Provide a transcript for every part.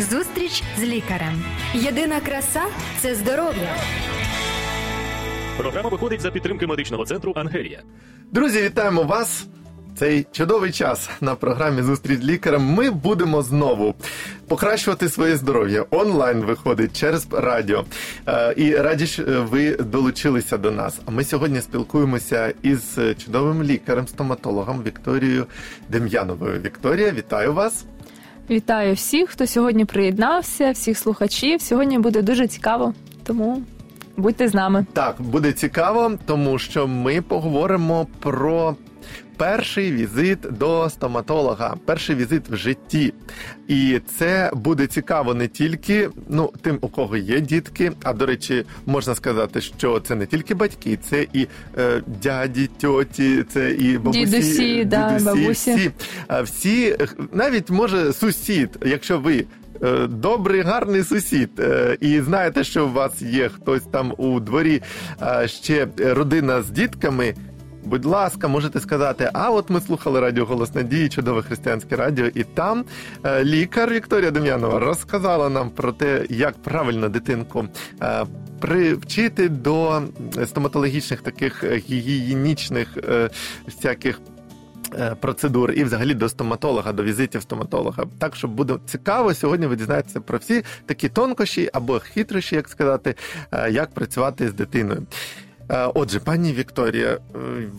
Зустріч з лікарем. Єдина краса це здоров'я. Програма виходить за підтримки медичного центру Ангелія. Друзі, вітаємо вас! Цей чудовий час на програмі Зустріч з лікарем. Ми будемо знову покращувати своє здоров'я. Онлайн виходить через радіо. Е, І раді що ви долучилися до нас. А ми сьогодні спілкуємося із чудовим лікарем, стоматологом Вікторією Дем'яновою. Вікторія, вітаю вас! Вітаю всіх, хто сьогодні приєднався, всіх слухачів. Сьогодні буде дуже цікаво, тому будьте з нами. Так, буде цікаво, тому що ми поговоримо про перший візит до стоматолога, перший візит в житті. І це буде цікаво не тільки ну, тим, у кого є дітки, а до речі, можна сказати, що це не тільки батьки, це і е, дяді, тьоті, це і бабусі, Дідусі, да, бабусі. всі, всі, навіть може сусід, якщо ви. е, Добрий, гарний сусід, е, і знаєте, що у вас є хтось там у дворі, ще родина з дітками. Будь ласка, можете сказати, а от ми слухали радіо Голос Надії, чудове християнське радіо, і там е, лікар Вікторія Дем'янова розказала нам про те, як правильно дитинку е, привчити до стоматологічних таких гігієнічних е, всяких. Процедур і взагалі до стоматолога, до візитів стоматолога. Так що буде цікаво. Сьогодні ви дізнаєтеся про всі такі тонкощі або хитрощі, як сказати, як працювати з дитиною. Е, Отже, пані Вікторія, е,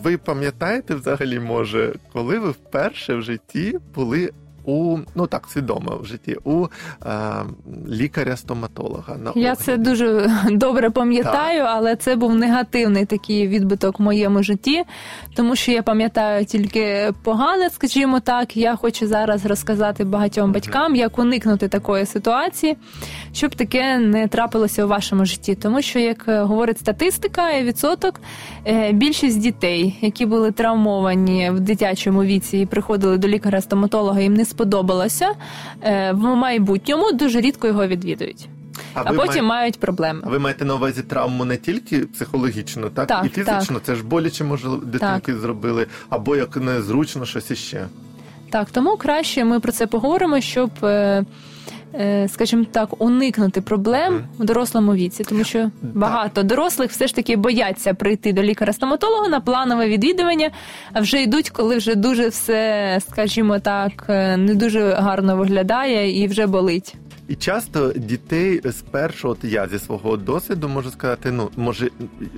ви пам'ятаєте взагалі, може, коли ви вперше в житті були у ну так свідомо в житті у е, лікаря-стоматолога? На Я огляді? це дуже добре пам'ятаю, але це був негативний такий відбиток в моєму житті, тому що я пам'ятаю тільки погане, скажімо так. Я хочу зараз розказати багатьом батькам, як уникнути такої ситуації, щоб таке не трапилося у вашому житті. Тому що, як говорить статистика і відсоток, е, більшість дітей, які були травмовані в дитячому віці і приходили до лікаря-стоматолога, їм не сподобалося е, в майбутньому дуже рідко його відвідують. А, а потім має- мають проблеми. А ви маєте на увазі травму не тільки психологічну, так, Так, і фізично. Це ж боляче, може, дитинки зробили, або як незручно щось іще. Так, тому краще ми про це поговоримо, щоб, е, скажімо так, уникнути проблем в дорослому віці, тому що багато дорослих все ж таки бояться прийти до лікаря-стоматолога на планове відвідування, а вже йдуть, коли вже дуже все, скажімо так, е, не дуже гарно виглядає і вже болить. І часто дітей спершу, от я зі свого досвіду можу сказати, ну може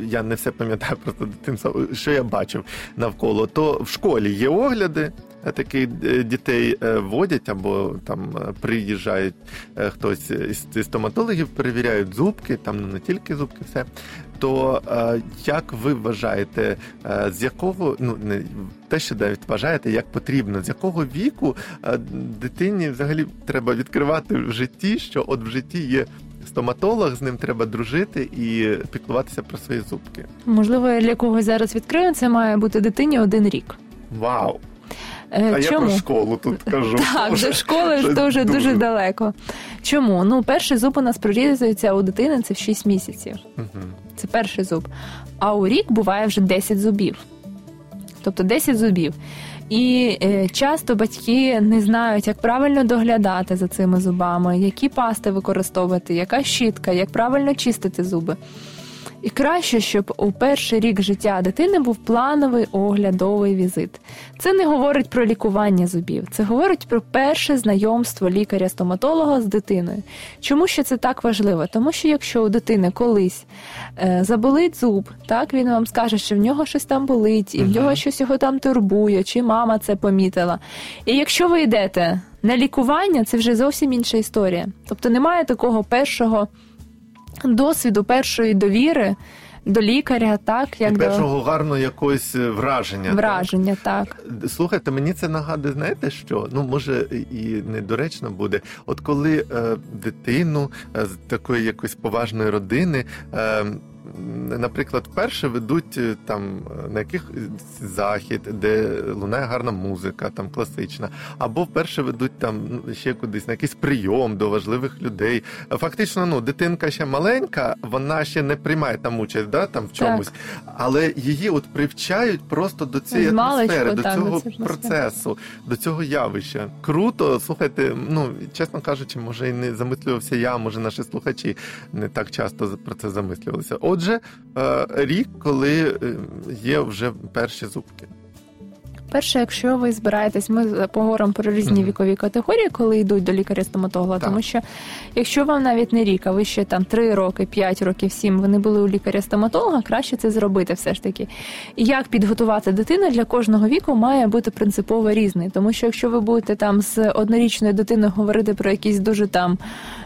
я не все пам'ятаю просто дитинства, що я бачив навколо. То в школі є огляди, е, такі е, дітей е, водять або там приїжджають хтось із стоматологів, перевіряють зубки, там ну, не тільки зубки, все. То як ви вважаєте, з якого ну не те, що навіть вважаєте, як потрібно, з якого віку дитині взагалі треба відкривати в житті, що от в житті є стоматолог, з ним треба дружити і піклуватися про свої зубки. Можливо, для когось зараз відкрию, це має бути дитині один рік. Вау! Е, А Чому? я про школу тут кажу. Так, до школи ж то вже дуже далеко. Чому? Ну, перший зуб у нас прорізується у дитини це в 6 місяців. Мгм. Це перший зуб. А у рік буває вже 10 зубів. Тобто 10 зубів. І е, часто батьки не знають, як правильно доглядати за цими зубами, які пасти використовувати, яка щітка, як правильно чистити зуби. І краще, щоб у перший рік життя дитини був плановий оглядовий візит. Це не говорить про лікування зубів, це говорить про перше знайомство лікаря-стоматолога з дитиною. Чому ще це так важливо? Тому що якщо у дитини колись е, заболить зуб, так він вам скаже, що в нього щось там болить, і в нього щось його там турбує, чи мама це помітила. І якщо ви йдете на лікування, це вже зовсім інша історія. Тобто немає такого першого досвіду, першої довіри до лікаря, так як І до першого гарного якогось е, враження. так? враження, так. Слухайте, мені це нагадує, знаєте що? Ну, може, і недоречно буде. От коли е, дитину е, з такої якоїсь поважної родини. Е, наприклад, вперше ведуть е, там на яких захід, де лунає гарна музика, там класична, або вперше ведуть там ну, ще кудись на якийсь прийом до важливих людей. Фактично, ну дитинка ще маленька, вона ще не приймає там участь, да, там в чомусь, але її от привчають просто до цієї З маличку, атмосфери, до так, цього до процесу, до цього явища. Круто, слухайте, ну чесно кажучи, може і не замислювався я, може наші слухачі не так часто про це замислювалися. Отже, е, рік, коли е, є вже перші зубки. Перше, якщо ви збираєтесь, ми поговоримо про різні Мгм. вікові категорії, коли йдуть до лікаря-стоматолога. Так. Тому що якщо вам навіть не рік, а ви ще там 3 роки, 5 років, 7, ви не були у лікаря-стоматолога, краще це зробити все ж таки. І як підготувати дитину для кожного віку має бути принципово різний. Тому що якщо ви будете там з однорічною дитиною говорити про якісь дуже там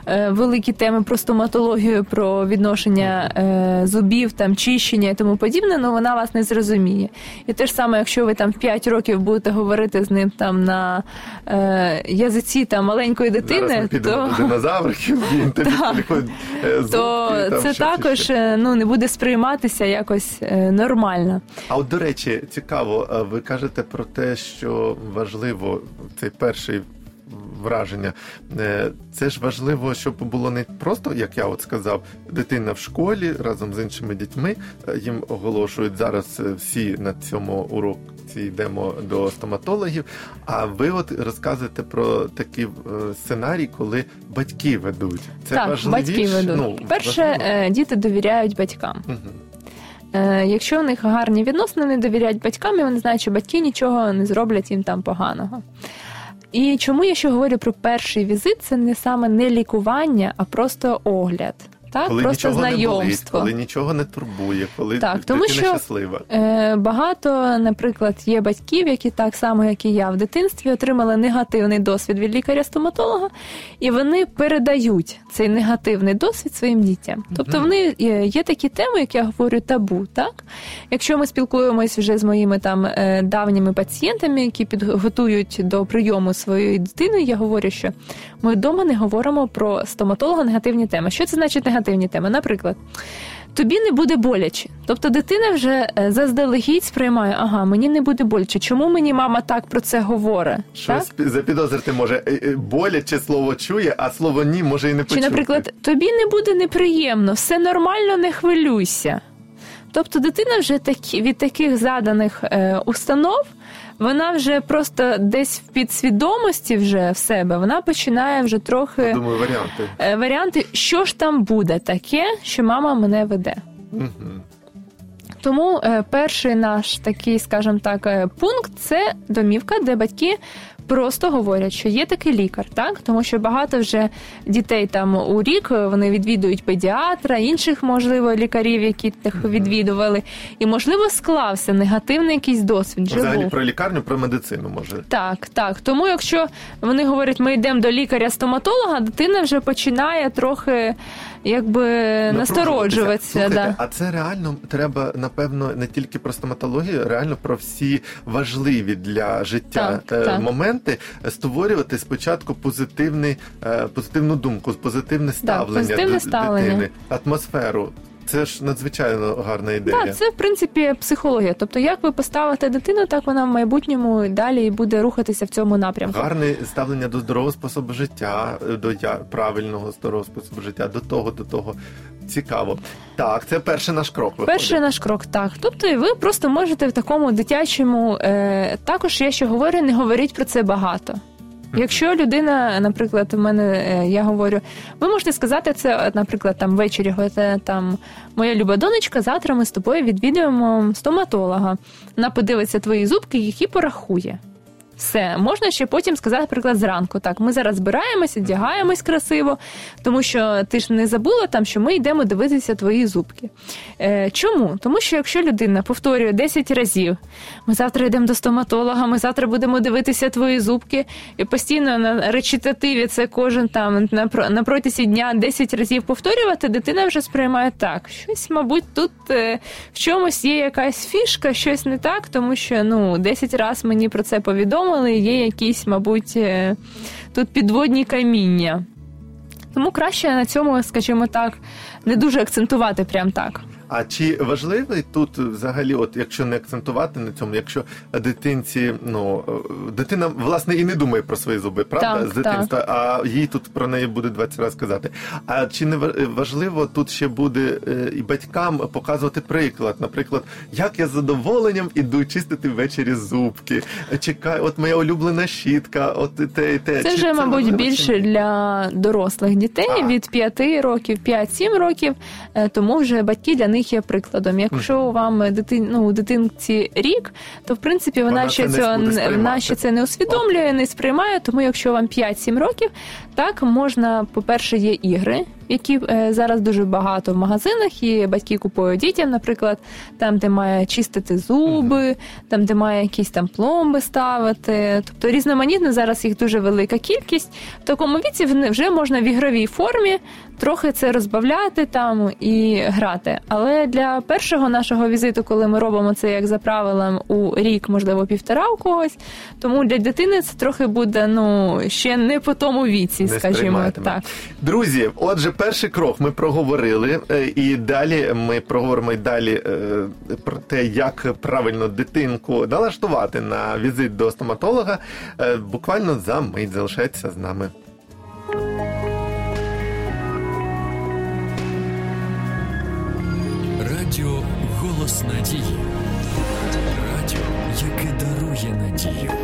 е, великі теми про стоматологію, про відношення е, зубів, там чищення і тому подібне, ну вона вас не зрозуміє. І те ж саме, якщо ви там в 5 років будете говорити з ним там на е, язиці там маленької Зараз дитини, ми підемо то до динозавриків, він тобі е, то там це також е, ну не буде сприйматися якось е, нормально. А от до речі, цікаво, ви кажете про те, що важливо цей перший враження. Е, Це ж важливо, щоб було не просто, як я от сказав, дитина в школі разом з іншими дітьми. е, Їм оголошують зараз е, всі на цьому уроці йдемо до стоматологів. А ви от розказуєте про такий сценарій, коли батьки ведуть. Це так, батьки ведуть. Ну, Перше, важливо. діти довіряють батькам. Якщо у них гарні відносини, не довіряють батькам, і вони знають, що батьки нічого не зроблять їм там поганого. І чому я ще говорю про перший візит, це не саме не лікування, а просто огляд. Так, коли просто нічого не болить, знайомство. коли нічого не турбує, коли Так, тому що- щаслива. Е, Багато, наприклад, є батьків, які так само, як і я в дитинстві, отримали негативний досвід від лікаря-стоматолога, і вони передають цей негативний досвід своїм дітям. Тобто, вони е, є такі теми, як я говорю, табу. Так, якщо ми спілкуємось вже з моїми там е, давніми пацієнтами, які підготують до прийому своєї дитини, я говорю, що ми вдома не говоримо про стоматолога негативні теми. Що це значить негативні теми? Наприклад тобі не буде боляче. Тобто дитина вже е, заздалегідь сприймає, ага, мені не буде боляче. Чому мені мама так про це говорить? Щось Так? пі- запідозрити може Е, е, боляче слово чує, а слово ні може і не Чи, наприклад, тобі не буде неприємно, все нормально, не хвилюйся. Тобто дитина вже такі, від таких заданих е, установ, вона вже просто десь в підсвідомості вже в себе, вона починає вже трохи Думаю, варіанти. е, варіанти, що ж там буде таке, що мама мене веде. Угу. Тому е, перший наш такий, скажімо так, е, пункт це домівка, де батьки просто говорять, що є такий лікар, так тому що багато вже дітей там у рік е, вони відвідують педіатра, інших можливо лікарів, які їх відвідували, і можливо склався негативний якийсь досвід. Взагалі був. про лікарню, про медицину може. Так, так. Тому якщо вони говорять, ми йдемо до лікаря-стоматолога, дитина вже починає трохи якби насторожуватися. Да. А це реально треба, напевно, не тільки про стоматологію, реально про всі важливі для життя Так, е, так. моменти створювати спочатку позитивний, е, позитивну думку, позитивне ставлення позитивне до ставлення. дитини, атмосферу. Це ж надзвичайно гарна ідея. Так, це в принципі психологія. Тобто, як ви поставите дитину, так вона в майбутньому далі буде рухатися в цьому напрямку. Гарне ставлення до здорового способу життя, до я, правильного здорового способу життя, до того, до того. Цікаво. Так, це перший наш крок. Виходить. Перший наш крок, так. Тобто, ви просто можете в такому дитячому е, також я ще говорю, не говоріть про це багато. Якщо людина, наприклад, в мене е, я говорю, ви можете сказати це, наприклад, там ввечері, говорите, там моя люба донечка, завтра ми з тобою відвідуємо стоматолога. Вона подивиться твої зубки, які порахує. Все, можна ще потім сказати, наприклад, зранку. Так, ми зараз збираємося, одягаємось красиво, тому що ти ж не забула там, що ми йдемо дивитися твої зубки. Е, чому? Тому що якщо людина повторює 10 разів, ми завтра йдемо до стоматолога, ми завтра будемо дивитися твої зубки, і постійно на речитативі це кожен там на, про- на протязі дня 10 разів повторювати, дитина вже сприймає так. Щось, мабуть, тут е, в чомусь є якась фішка, щось не так, тому що ну 10 разів мені про це повідомили, є якісь, мабуть, е, тут підводні каміння. Тому краще на цьому, скажімо так, не дуже акцентувати прям так. А чи важливий тут взагалі, от якщо не акцентувати на цьому, якщо дитинці, ну дитина власне і не думає про свої зуби, правда? Так, З дитинства, а їй тут про неї буде 20 разів казати. А чи не ва- важливо тут ще буде е, і батькам показувати приклад? Наприклад, як я з задоволенням іду чистити ввечері зубки. Чекай, от моя улюблена щітка, от і те, і те. Це Чи вже, мабуть, важливо, більше ні? для дорослих дітей А. від 5 років, 5-7 років. е, Тому вже батьки для них є прикладом. Якщо вам дитин, ну, дитинці рік, то в принципі вона, Вона ще це цього не- вона ще це не усвідомлює, не сприймає. Тому якщо вам 5-7 років, так можна, по-перше, є ігри. Які е, зараз дуже багато в магазинах, і батьки купують дітям, наприклад, там, де має чистити зуби, там, де має якісь там пломби ставити. Тобто різноманітно зараз їх дуже велика кількість. В такому віці вже можна в ігровій формі трохи це розбавляти там і грати. Але для першого нашого візиту, коли ми робимо це як за правилом у рік, можливо, півтора у когось, тому для дитини це трохи буде ну ще не по тому віці, Не скажімо так. Друзі, отже, перший крок ми проговорили, е, і далі ми проговоримо й далі е, про те, як правильно дитинку налаштувати на візит до стоматолога. Е, Буквально за мить залишайтеся з нами. Радіо Голос Надії. Радіо, яке дарує надію.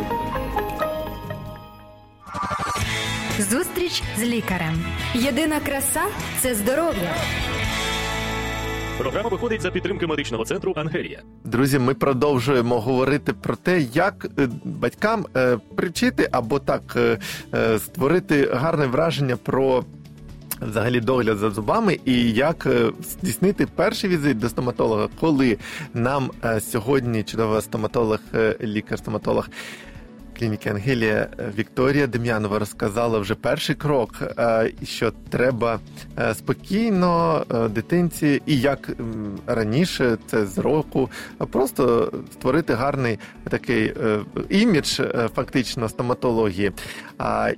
Зустріч з лікарем. Єдина краса це здоров'я. Програма виходить за підтримки медичного центру Ангелія. Друзі, ми продовжуємо говорити про те, як е, батькам е, привчити або так е, створити гарне враження про. Взагалі догляд за зубами і як здійснити перший візит до стоматолога, коли нам сьогодні чудова стоматолог, лікар-стоматолог клініки Ангелія е, Вікторія Дем'янова розказала вже перший крок, е, що треба е, спокійно дитинці, і як раніше, це з року, просто створити гарний такий імідж фактично стоматології,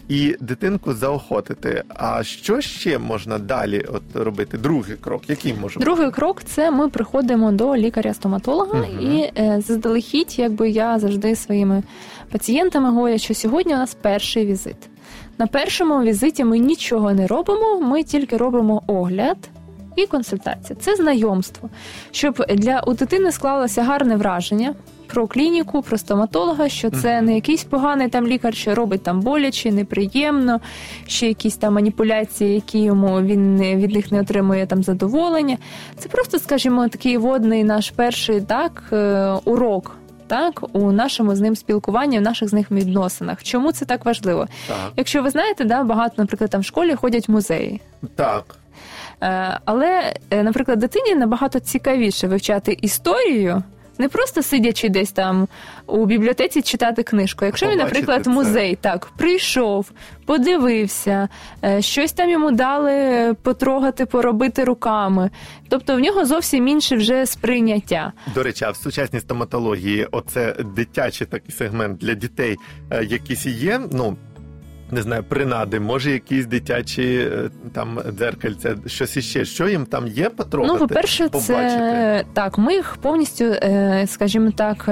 і дитинку заохотити. А що ще можна далі от робити? Другий крок, який може бути? Другий крок це ми приходимо до лікаря-стоматолога, Мгм. і заздалегідь, якби я завжди своїми пацієнтами говорю, що сьогодні у нас перший візит. На першому візиті ми нічого не робимо, ми тільки робимо огляд. І консультація це знайомство, щоб для у дитини склалося гарне враження про клініку, про стоматолога, що це не якийсь поганий там лікар, що робить там боляче, неприємно, ще якісь там маніпуляції, які йому він не- від них не отримує там задоволення. Це просто, скажімо, такий водний наш перший так е, урок. Так, у нашому з ним спілкуванні, в наших з ним відносинах. Чому це так важливо? Так, Якщо ви знаєте, да, багато, наприклад, там в школі ходять музеї. так. Е, Але, е, наприклад, дитині набагато цікавіше вивчати історію. Не просто сидячи десь там у бібліотеці читати книжку. Якщо він, наприклад, в це. музей так прийшов, подивився, е, щось там йому дали потрогати, поробити руками. Тобто в нього зовсім інше вже сприйняття. До речі, а в сучасній стоматології оце дитячий такий сегмент для дітей е, якісь є. Ну не знаю, принади, може, якісь дитячі е, там дзеркальця, щось іще. Що їм там є потрогати? Ну, по-перше, побачити? це так. Ми їх повністю, е, скажімо так.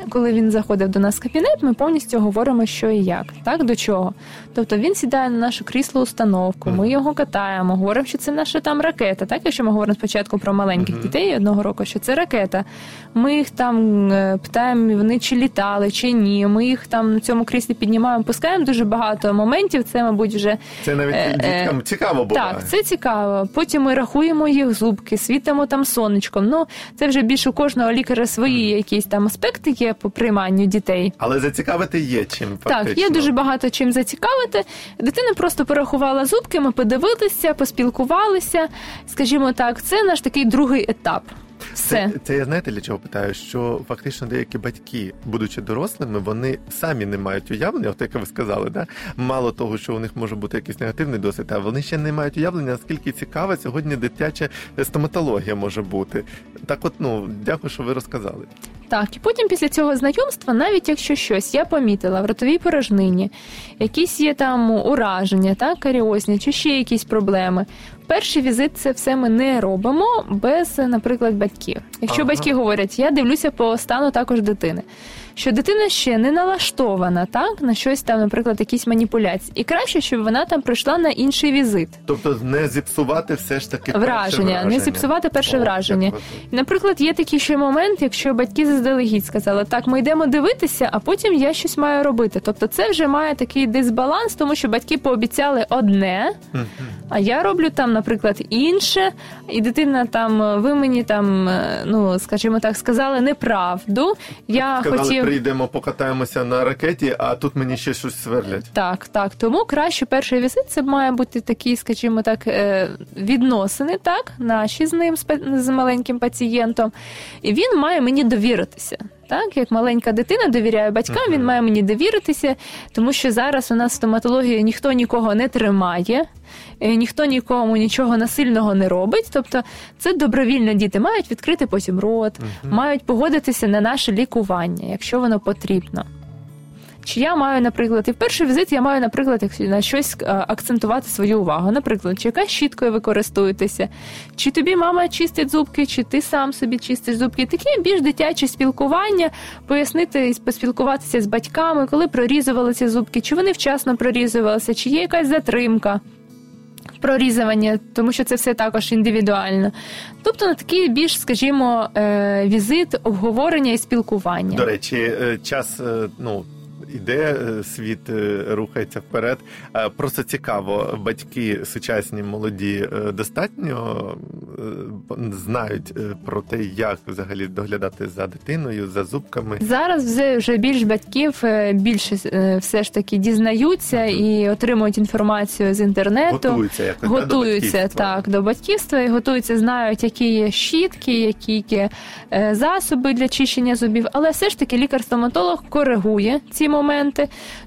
Е, Коли він заходив до нас в кабінет, ми повністю говоримо, що і як, так до чого. Тобто він сідає на нашу крісло установку, ми його катаємо, говоримо, що це наша там ракета. Так, якщо ми говоримо спочатку про маленьких Мгм. дітей одного року, що це ракета. Ми їх там е, питаємо, вони чи літали, чи ні. Ми їх там на цьому кріслі піднімаємо, пускаємо дуже багато моментів. Це, мабуть, вже Це навіть Е, е, діткам цікаво було. так, це цікаво. Потім ми рахуємо їх зубки, світимо там сонечком. Ну це вже більше у кожного лікаря свої якісь там аспекти є по прийманню дітей. Але зацікавити є чим фактично. Так, є дуже багато чим зацікавити. Дитина просто порахувала зубки, ми подивилися, поспілкувалися. Скажімо так, це наш такий другий етап. Все. Це, це я знаєте для чого питаю? Що фактично деякі батьки, будучи дорослими, вони самі не мають уявлення, от як ви сказали, да? мало того, що у них може бути якийсь негативний досвід, а вони ще не мають уявлення, наскільки цікава сьогодні дитяча стоматологія може бути. Так, от ну дякую, що ви розказали. Так, і потім після цього знайомства, навіть якщо щось я помітила в ротовій порожнині, якісь є там ураження, так, каріозні, чи ще якісь проблеми. Перший візит це все ми не робимо без, наприклад, батьків. Якщо Ага. батьки говорять, я дивлюся по стану також дитини. Що дитина ще не налаштована так на щось там, наприклад, якісь маніпуляції, і краще, щоб вона там прийшла на інший візит. Тобто не зіпсувати все ж таки перше Враження, не зіпсувати перше О, враження. Наприклад, є такий ще момент, якщо батьки заздалегідь сказали, так, ми йдемо дивитися, а потім я щось маю робити. Тобто це вже має такий дисбаланс, тому що батьки пообіцяли одне, а я роблю там, наприклад, інше, і дитина там, ви мені там, е, ну скажімо так, сказали неправду. Я Сказали, хотів. приїдемо, покатаємося на ракеті, а тут мені ще щось сверлять. Так, так. Тому краще перший візит це має бути такі, скажімо так, е, відносини, так, наші з ним з маленьким пацієнтом. І він має мені довіритися. Так, як маленька дитина довіряє батькам, він має мені довіритися, тому що зараз у нас в стоматології ніхто нікого не тримає, е, ніхто нікому нічого насильного не робить. Тобто це добровільно діти мають відкрити потім рот, мають погодитися на наше лікування, якщо воно потрібно. Чи я маю, наприклад, і в перший візит я маю, наприклад, на щось е, акцентувати свою увагу. Наприклад, чи яка щіткою ви користуєтеся, чи тобі мама чистить зубки, чи ти сам собі чистиш зубки. Таке більш дитяче спілкування, пояснити поспілкуватися з батьками, коли прорізувалися зубки, чи вони вчасно прорізувалися, чи є якась затримка. Прорізування, тому що це все також індивідуально. Тобто на такий більш, скажімо, е, візит обговорення і спілкування. До речі, е, час ну. Іде е, світ е, рухається вперед. Е, Просто цікаво, батьки сучасні молоді достатньо знають про те, як взагалі доглядати за дитиною, за зубками. Зараз вже, більш батьків більше все ж таки дізнаються і отримують інформацію з інтернету. Готуються якось да, до Готуються так до батьківства і готуються, знають, які є щітки, які є засоби для чищення зубів. Але все ж таки лікар-стоматолог коригує ці моменти,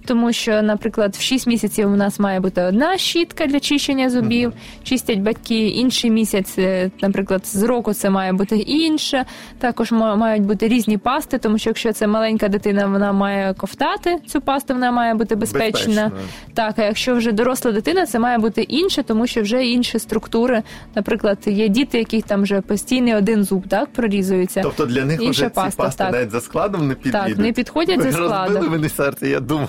тому що, наприклад, в 6 місяців у нас має бути одна щітка для чищення зубів, чистять батьки. Інший місяць, е, наприклад, з року це має бути інше. Також ма- мають бути різні пасти, тому що якщо це маленька дитина, вона має ковтати цю пасту, вона має бути безпечна. Безпечно. Так, а якщо вже доросла дитина, це має бути інше, тому що вже інші структури. Наприклад, є діти, яких там вже постійний один зуб так прорізується. Тобто для них Інша вже ці паста, пасти так. навіть за складом не підійдуть. Так, не підходять за Ви Розбили серце, я думаю.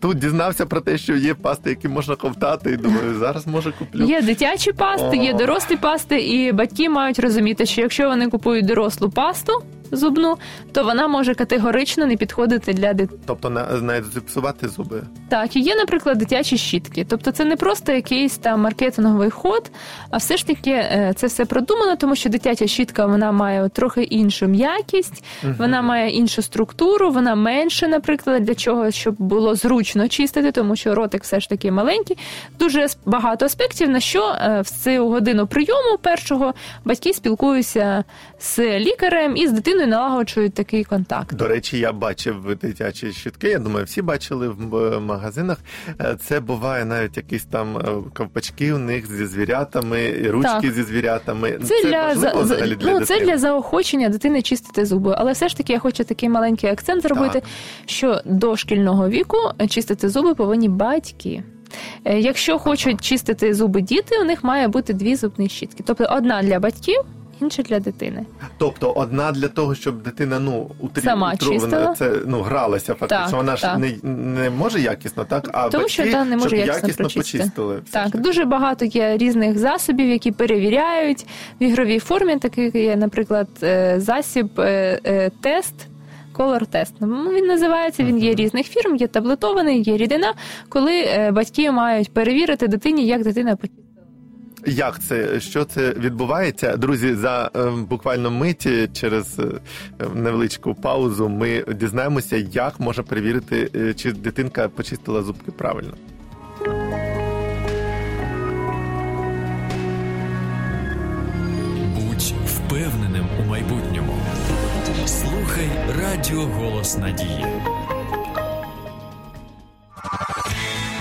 Тут дізнався про те, що є пасти, які можна ковтати, і думаю, зараз може куплю. Є дитячі пасти, є дорослі пасти, і батьки мають розуміти, що якщо вони купують дорослу пасту зубну, то вона може категорично не підходити для дитини. Тобто на- навіть зіпсувати зуби. Так, і є, наприклад, дитячі щітки. Тобто це не просто якийсь там маркетинговий ход, а все ж таки е, це все продумано, тому що дитяча щітка вона має трохи іншу м'якість, вона має іншу структуру, вона менше, наприклад, для чого, щоб було зручно чистити, тому що ротик все ж таки маленький. Дуже багато аспектів, на що е, в цю годину прийому першого батьки спілкуються з лікарем і з дитиною налагоджують такий контакт. До речі, я бачив дитячі щітки. Я думаю, всі бачили в магазинах. Е, Це буває навіть якісь там е, ковпачки у них зі звірятами, ручки Так. зі звірятами. Це, для, важливо за, взагалі за- для ну, це для заохочення дитини чистити зуби. Але все ж таки я хочу такий маленький акцент зробити, що до шкільного віку чистити зуби повинні батьки. Е, Якщо хочуть чистити зуби діти, у них має бути дві зубні щітки. Тобто одна для батьків, інша для дитини. Тобто одна для того, щоб дитина ну утрі, Сама чистила. це ну гралася фактично. Так, вона ж так. не, не може якісно, так а Тому батьки, що та не може якісно якісно прочистити. почистили. все ж Так, дуже багато є різних засобів, які перевіряють в ігровій формі. Такий є, наприклад, е, засіб е, е, тест. Color тест. Ну, Він називається, він є різних фірм, є таблетований, є рідина, коли батьки мають перевірити дитині, як дитина почистила. Як це? Що це відбувається? Друзі, за е, буквально миті через е, невеличку паузу ми дізнаємося, як можна перевірити, е, чи дитинка почистила зубки правильно. Будь впевненим у майбутньому. Слухай Радіо Голос Надії.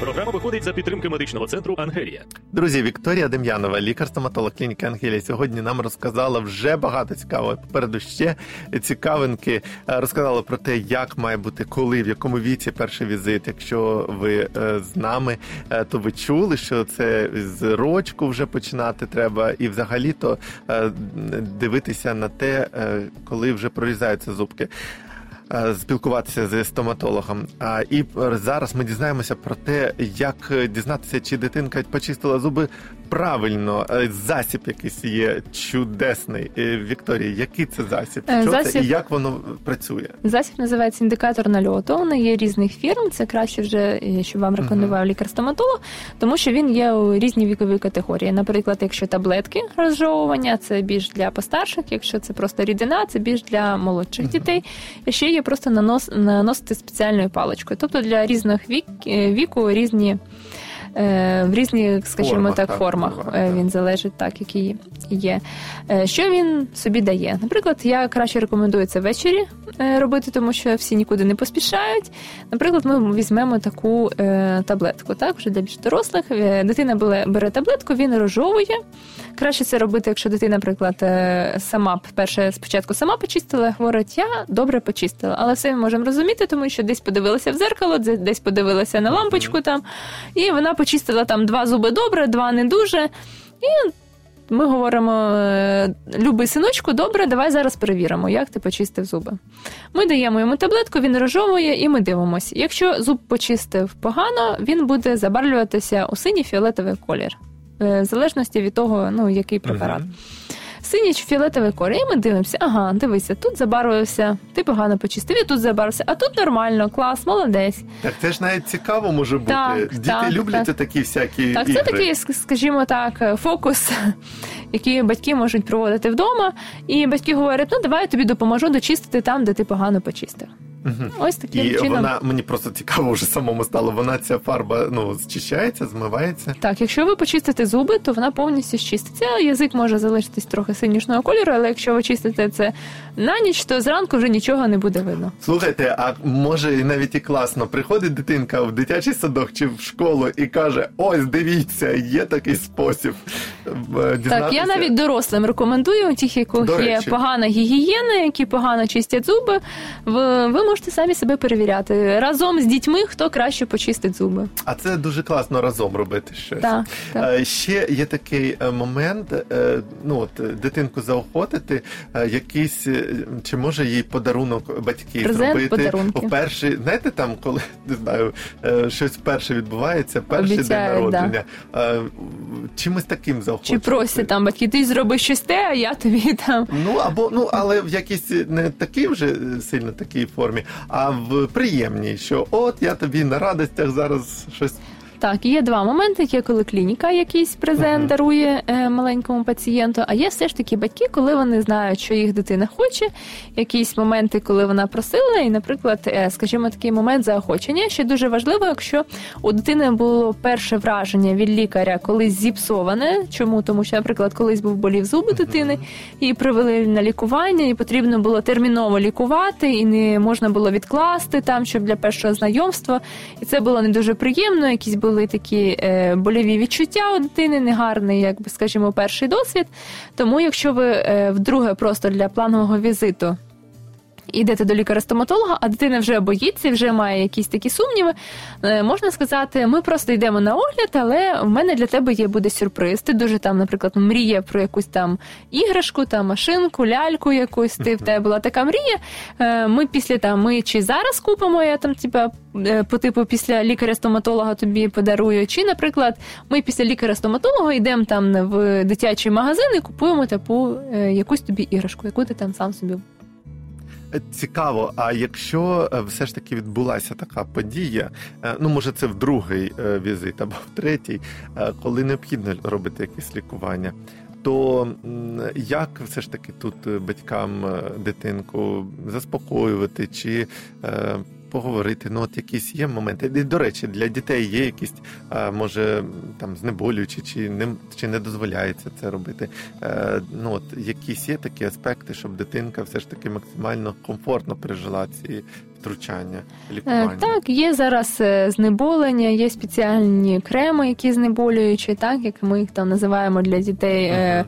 Програма виходить за підтримки медичного центру Ангелія. Друзі, Вікторія Дем'янова, лікар-стоматолог клініки Ангелія, сьогодні нам розказала вже багато цікавого. Попереду ще цікавинки. Е, Розказала про те, як має бути, коли, в якому віці перший візит. Якщо ви е, з нами, е, то ви чули, що це з рочку вже починати треба, і взагалі то е, дивитися на те, коли вже прорізаються зубки. Е, Спілкуватися з стоматологом. А і зараз ми дізнаємося про те, як дізнатися, чи дитинка почистила зуби правильно. Е, Засіб якийсь є чудесний. Е, Вікторія, який це засіб? Що це і як воно працює? Засіб називається індикатор нальоту. Вони є різних фірм. Це краще вже, що вам рекомендував лікар-стоматолог, тому що він є у різній віковій категорії. Наприклад, якщо таблетки розжовування, це більш для постарших, якщо це просто рідина, це більш для молодших дітей. Ще є просто нанос, наносити спеціальною паличкою. Тобто для різних вік, е, віку різні. Е, В різних, скажімо Формах, так, так, формах е, так. він залежить так, які є. Е, Що він собі дає? Наприклад, я краще рекомендую це ввечері робити, тому що всі нікуди не поспішають. Наприклад, ми візьмемо таку таблетку, так, вже для більш дорослих. Дитина бере, таблетку, він розжовує. Краще це робити, якщо дитина, наприклад, сама перше спочатку сама почистила, говорить, я добре почистила. Але все ми можемо розуміти, тому що десь подивилася в зеркало, десь подивилася на лампочку там, і вона почистила там два зуби добре, два не дуже. І ми говоримо: е, любий синочку, добре, давай зараз перевіримо, як ти почистив зуби. Ми даємо йому таблетку, він розжовує, і ми дивимося. Якщо зуб почистив погано, він буде забарвлюватися у синій фіолетовий колір, е, в залежності від того, ну, який препарат. Мгм. Синій чи фіолетовий колір, і ми дивимося, ага, дивися, тут забарвився, ти погано почистив, і тут забарвився, а тут нормально, клас, молодець. Так це ж навіть цікаво може бути. Так, Діти так, люблять так. такі всякі Так, це такий, скажімо так, фокус, який батьки можуть проводити вдома. І батьки говорять: ну давай я тобі допоможу дочистити там, де ти погано почистив. Мгм. Ось таким І чином. вона мені просто цікаво вже самому стало. Вона ця фарба ну зчищається, змивається. Так, якщо ви почистите зуби, то вона повністю щиститься. Язик може залишитись трохи синішного кольору, але якщо ви чистите це на ніч, то зранку вже нічого не буде видно. Слухайте, а може і навіть і класно, приходить дитинка в дитячий садок чи в школу і каже: ось дивіться, є такий спосіб. е, дізнатися. Так, я навіть дорослим рекомендую, тих, яких До є речі. погана гігієна, які погано чистять зуби. Ви можете самі себе перевіряти разом з дітьми, хто краще почистить зуби. А це дуже класно разом робити щось. Так, так. Е, Ще є такий е, момент, е, ну от дитинку заохотити, якийсь чи може їй подарунок батьки Презент, зробити подарунки. вперше. Знаєте, там, коли не знаю, щось вперше відбувається, перший Обіцяють, день народження. Е, Чимось таким Чи заохочувати. просять там батьки, ти зроби щось те, а я тобі там. Ну або ну, але в якійсь не такій вже сильно такій формі, а в приємній, що от я тобі на радостях зараз щось Так, є два моменти: є коли клініка якийсь презент Мгм. дарує е, маленькому пацієнту. А є все ж таки батьки, коли вони знають, що їх дитина хоче. Якісь моменти, коли вона просила, і, наприклад, е, скажімо, такий момент заохочення. Ще дуже важливо, якщо у дитини було перше враження від лікаря колись зіпсоване. Чому? Тому що, наприклад, колись був болів зуби дитини, і привели на лікування, і потрібно було терміново лікувати, і не можна було відкласти там, щоб для першого знайомства. І це було не дуже приємно. Якісь були такі е, боліві відчуття у дитини, негарний, як би скажімо, перший досвід. Тому, якщо ви е, вдруге просто для планового візиту. Ідете до лікаря-стоматолога, а дитина вже боїться, вже має якісь такі сумніви. Е, Можна сказати, ми просто йдемо на огляд, але в мене для тебе є буде сюрприз. Ти дуже там, наприклад, мріє про якусь там іграшку, там машинку, ляльку якусь. Ти в тебе була така мрія. Е, Ми після там ми чи зараз купимо, я там типа е, по типу після лікаря-стоматолога тобі подарую, чи, наприклад, ми після лікаря-стоматолога йдемо там в дитячий магазин і купуємо е, якусь тобі іграшку, яку ти там сам собі Цікаво, а якщо е, все ж таки відбулася така подія, е, ну може це в другий е, візит або в третій, коли необхідно робити якесь лікування, то як все ж таки тут батькам дитинку заспокоювати чи поговорити? Ну, от якісь є моменти. І, до речі, для дітей є якісь, може, там знеболюючі, чи не чи не дозволяється це робити. Е, ну от якісь є такі аспекти, щоб дитинка все ж таки максимально комфортно пережила ці втручання, Е, лікування? Так, є зараз е, знеболення, є спеціальні креми, які знеболюючі, так як ми їх там називаємо для дітей е,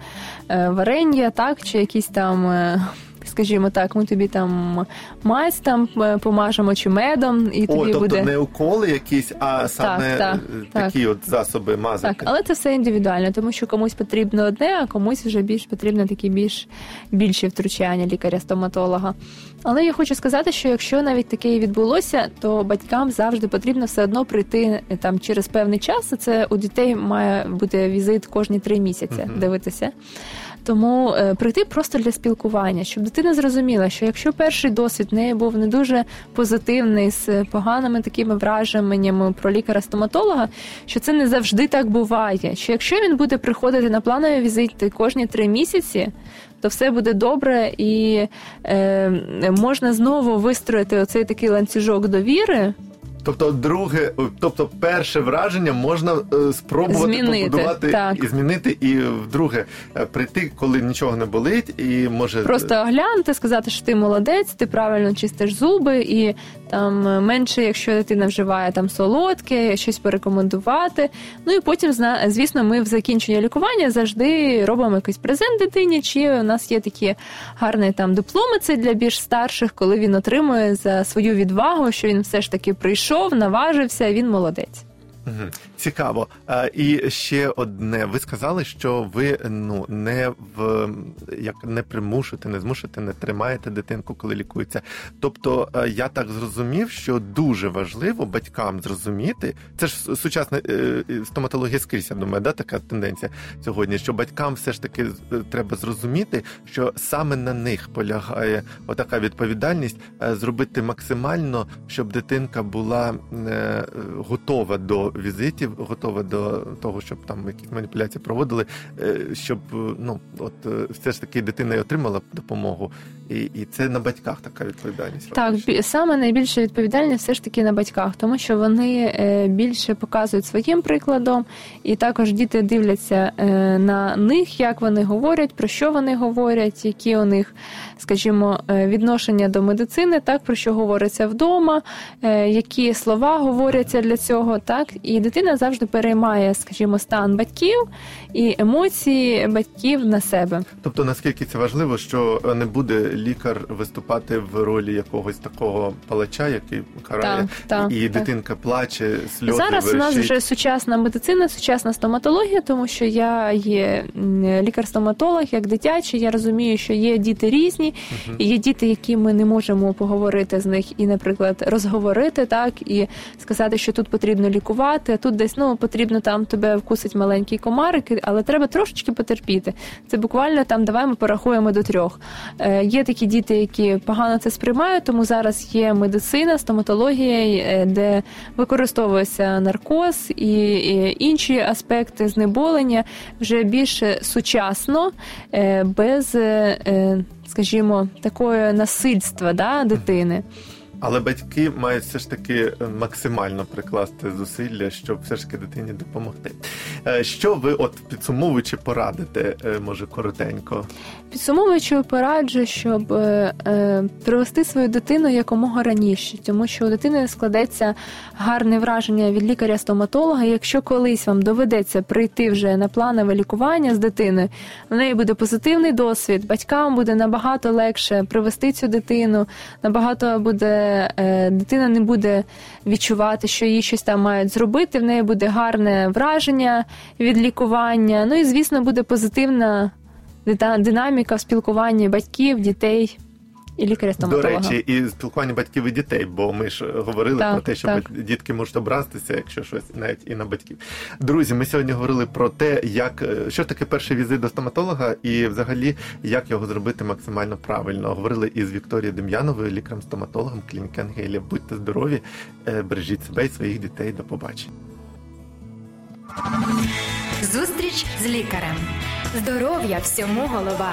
варення, так чи якісь там. Скажімо так, ми тобі там мазь там е, помажемо чи медом, і О, тобі тобто буде не уколи якісь, а саме так, е, так. такі от засоби мазати. Так, але це все індивідуально, тому що комусь потрібно одне, а комусь вже більш потрібно такі більш більші втручання лікаря-стоматолога. Але я хочу сказати, що якщо навіть таке і відбулося, то батькам завжди потрібно все одно прийти е, там через певний час. Це у дітей має бути візит кожні три місяці Мгм. дивитися. Тому е, прийти просто для спілкування, щоб дитина зрозуміла, що якщо перший досвід в неї був не дуже позитивний з поганими такими враженнями про лікаря-стоматолога, що це не завжди так буває. Що якщо він буде приходити на планові візити кожні три місяці, то все буде добре і е, можна знову вистроїти оцей такий ланцюжок довіри. Тобто, друге, тобто, перше враження можна е, спробувати Змінити, побудувати так. і змінити, і вдруге е, прийти, коли нічого не болить, і може Просто оглянути, сказати, що ти молодець, ти правильно чистиш зуби, і там е, менше, якщо дитина вживає там солодке, щось порекомендувати. Ну і потім, звісно, ми в закінченні лікування завжди робимо якийсь презент дитині. Чи у нас є такі гарні там дипломи це для більш старших, коли він отримує за свою відвагу, що він все ж таки прийшов, наважився, він молодець. Мгм. Цікаво. І ще одне. Ви сказали, що ви ну не в як не примушуєте, не змушуєте, не тримаєте дитинку, коли лікується. Тобто, е, я так зрозумів, що дуже важливо батькам зрозуміти. Це ж сучасна е, е, стоматологія скрізь, я думаю, да, така тенденція сьогодні. Що батькам все ж таки е, треба зрозуміти, що саме на них полягає отака відповідальність е, зробити максимально, щоб дитинка була е, готова до візитів, готова до того, щоб там якісь маніпуляції проводили, е, щоб е, ну от е, все ж таки дитина й отримала допомогу, і, і це на батьках така відповідальність. Так, саме найбільше відповідальність все ж таки на батьках, тому що вони більше показують своїм прикладом, і також діти дивляться на них, як вони говорять, про що вони говорять, які у них, скажімо, відношення до медицини, так про що говориться вдома, які слова говоряться для цього, так і дитина завжди переймає, скажімо, стан батьків і емоції батьків на себе. Тобто наскільки це важливо, що не буде лікар виступати в ролі якогось такого палача, який карає, Так, так, і так. дитинка плаче, сльози Зараз у нас вже сучасна медицина, сучасна стоматологія, тому що я є лікар-стоматолог, як дитячий. Я розумію, що є діти різні, і є діти, які ми не можемо поговорити з них і, наприклад, розговорити так і сказати, що тут потрібно лікувати, а тут десь ну потрібно там тебе вкусить маленький комарик, але треба трошечки потерпіти. Це буквально там давай ми порахуємо до трьох. Е, є такі діти, які погано це сприймають, тому зараз є медицина, стоматологія, е, де використовується наркоз і, і інші аспекти знеболення вже більше сучасно, е, без, е, е, скажімо, такого насильства да, дитини. Але батьки мають все ж таки е, максимально прикласти зусилля, щоб все ж таки дитині допомогти. Е, Що ви, от підсумовуючи, порадите, е, може коротенько? Підсумовуючи, пораджу, щоб е, привести свою дитину якомога раніше, тому що у дитини складеться гарне враження від лікаря-стоматолога. Якщо колись вам доведеться прийти вже на планове лікування з дитиною, в неї буде позитивний досвід, батькам буде набагато легше привести цю дитину, набагато буде дитина не буде відчувати, що їй щось там мають зробити. В неї буде гарне враження від лікування. Ну і звісно, буде позитивна динаміка в спілкуванні батьків, дітей і До лікаря-стоматолога. речі, і спілкування батьків і дітей, бо ми ж говорили Так, про те, що так. дітки можуть образитися, якщо щось навіть і на батьків. Друзі, ми сьогодні говорили про те, як е, що таке перший візит до стоматолога, і взагалі як його зробити максимально правильно. Говорили із Вікторією Дем'яновою, лікарем-стоматологом клініки Ангелія. Будьте здорові, е, бережіть себе і своїх дітей. До побачення. Зустріч з лікарем. Здоров'я всьому голова.